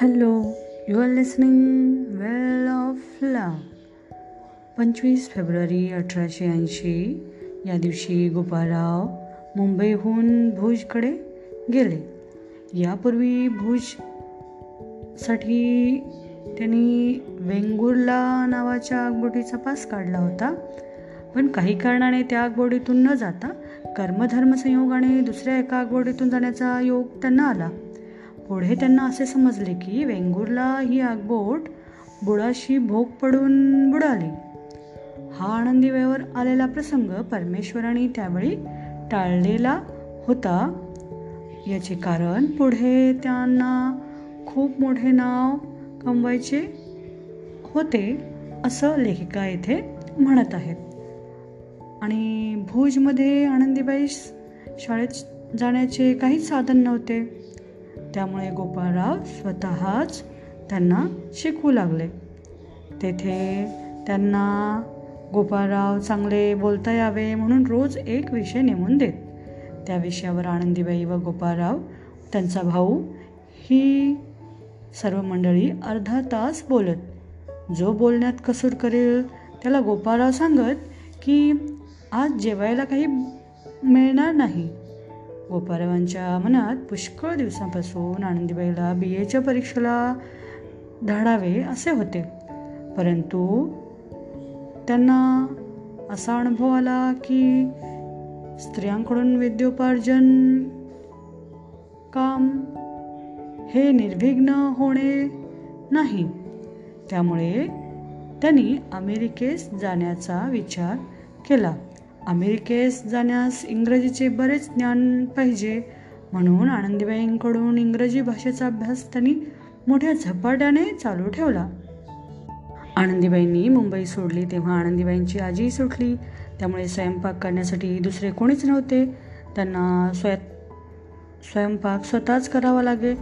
Hello you are listening well of love पंचवीस फेब्रुवारी अठराशे ऐंशी या दिवशी गोपाळराव मुंबईहून भुजकडे गेले. यापूर्वी भुजसाठी त्यांनी वेंगुर्ला नावाच्या आगबोटीचा पास काढला होता. पण काही कारणाने त्या आगबोडीतून न जाता कर्मधर्म संयोगाने दुसऱ्या एका आगबोडीतून जाण्याचा योग त्यांना आला. पुढे त्यांना असे समजले की वेंगुर्ला ही आगबोट बुडाशी भोग पडून बुडाली. हा आनंदी वेळेवर आलेला प्रसंग परमेश्वराने त्यावेळी टाळलेला होता. याचे कारण पुढे त्यांना खूप मोठे नाव कमवायचे होते असं लेखिका येथे म्हणत आहेत. आणि भुजमध्ये आनंदीबाई शाळेत जाण्याचे काहीच साधन नव्हते. त्यामुळे गोपाळराव स्वतःच त्यांना शिकवू लागले. तेथे त्यांना गोपाळराव चांगले बोलता यावे म्हणून रोज एक विषय नेमून देत. त्या विषयावर आनंदीबाई व गोपाळराव त्यांचा भाऊ ही सर्व मंडळी अर्धा तास बोलत. जो बोलण्यात कसूर करेल त्याला गोपाळराव सांगत की आज जेवायला काही मिळणार नाही. गोपाळरावांच्या मनात पुष्कळ दिवसांपासून आनंदीबाईला बी एच्या परीक्षेला धाडावे असे होते. परंतु त्यांना असा अनुभव आला की स्त्रियांकडून विद्योपार्जन काम हे निर्विघ्न होणे नाही. त्यामुळे त्यांनी अमेरिकेस जाण्याचा विचार केला. अमेरिकेस जाण्यास इंग्रजीचे बरेच ज्ञान पाहिजे म्हणून आनंदीबाईंकडून इंग्रजी भाषेचा अभ्यास त्यांनी मोठ्या झपाट्याने चालू ठेवला. आनंदीबाईंनी मुंबई सोडली तेव्हा आनंदीबाईंची आजी सुटली. त्यामुळे स्वयंपाक करण्यासाठी दुसरे कोणीच नव्हते. त्यांना स्वय स्वयंपाक स्वतःच करावा लागे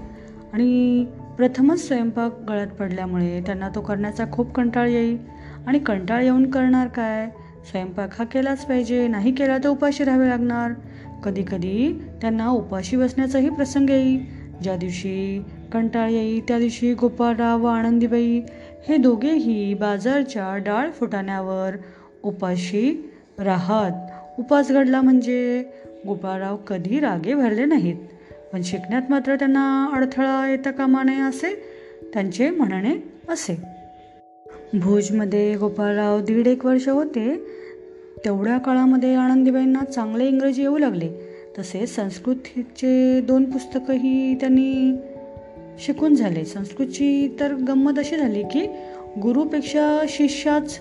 आणि प्रथमच स्वयंपाक गळ्यात पडल्यामुळे त्यांना तो करण्याचा खूप कंटाळ येईल आणि कंटाळ येऊन करणार काय? स्वयंपाक हा केलाच पाहिजे नाही केला तर उपाशी राहावे लागणार. कधी कधी त्यांना उपाशी बसण्याचाही प्रसंग येईल. ज्या दिवशी कंटाळ येई त्या दिवशी गोपाळराव व आनंदीबाई हे दोघेही बाजारच्या डाळ फुटाण्यावर उपाशी राहत. उपास घडला म्हणजे गोपाळराव कधी रागे भरले नाहीत. पण शिकण्यात मात्र त्यांना अडथळा येता कामा नये असे त्यांचे म्हणणे असे. भुजमध्ये गोपाळराव दीड एक वर्ष होते. तेवढ्या काळामध्ये आनंदीबाईंना चांगले इंग्रजी येऊ लागले. तसेच संस्कृतचे दोन पुस्तकंही त्यांनी शिकून झाले. संस्कृतची तर गंमत अशी झाली की गुरुपेक्षा शिष्याच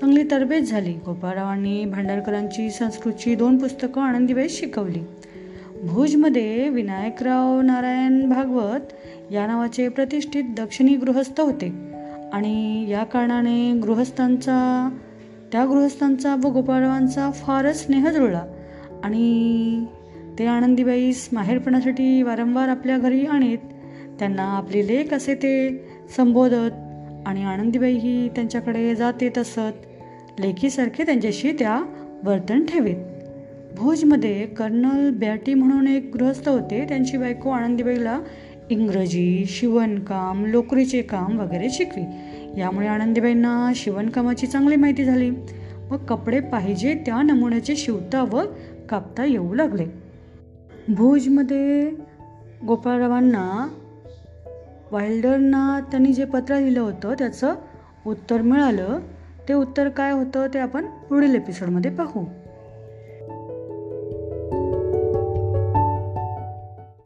चांगली तरबेज झाली. गोपाळरावांनी भांडारकरांची संस्कृतची दोन पुस्तकं आनंदीबाई शिकवली. भुजमध्ये विनायकराव नारायण भागवत या नावाचे प्रतिष्ठित दक्षिणी गृहस्थ होते. आणि या कारणाने गृहस्थांचा त्या गृहस्थांचा व गोपाळरावांचा फारच स्नेह जुळला. आणि ते आनंदीबाईस माहेरपणासाठी वारंवार आपल्या घरी आणीत त्यांना आपली लेख असे ते संबोधत आणि आनंदीबाई ही त्यांच्याकडे जात येत असत लेखीसारखे त्यांच्याशी त्या वर्तन ठेवीत. भोजमध्ये कर्नल बॅटी म्हणून एक गृहस्थ होते त्यांची बायको आनंदीबाईला इंग्रजी शिवणकाम लोकरीचे काम वगैरे शिकवी. यामुळे आनंदीबाईंना शिवणकामाची चांगली माहिती झाली. व कपडे पाहिजे त्या नमुन्याचे शिवता व कापता येऊ लागले. भुजमध्ये गोपाळरावांना वाइल्डरना त्यांनी जे पत्र लिहिलं होतं त्याचं उत्तर मिळालं. ते उत्तर काय होतं ते आपण पुढील एपिसोडमध्ये पाहू.